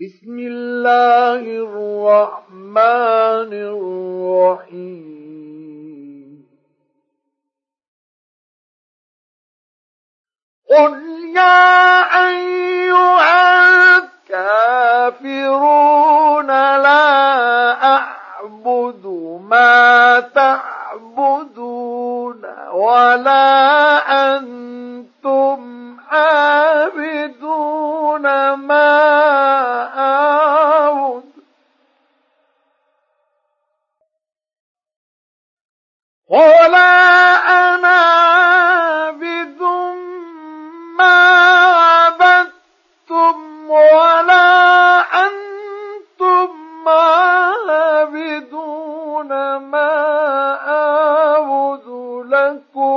بسم الله الرحمن الرحيم. قل يا أيها الكافرون لا أعبد ما تعبدون ولا أنتم عابدون ما ولا أنا عابد ما عبدتم ولا أنتم عابدون ما أعبد لكم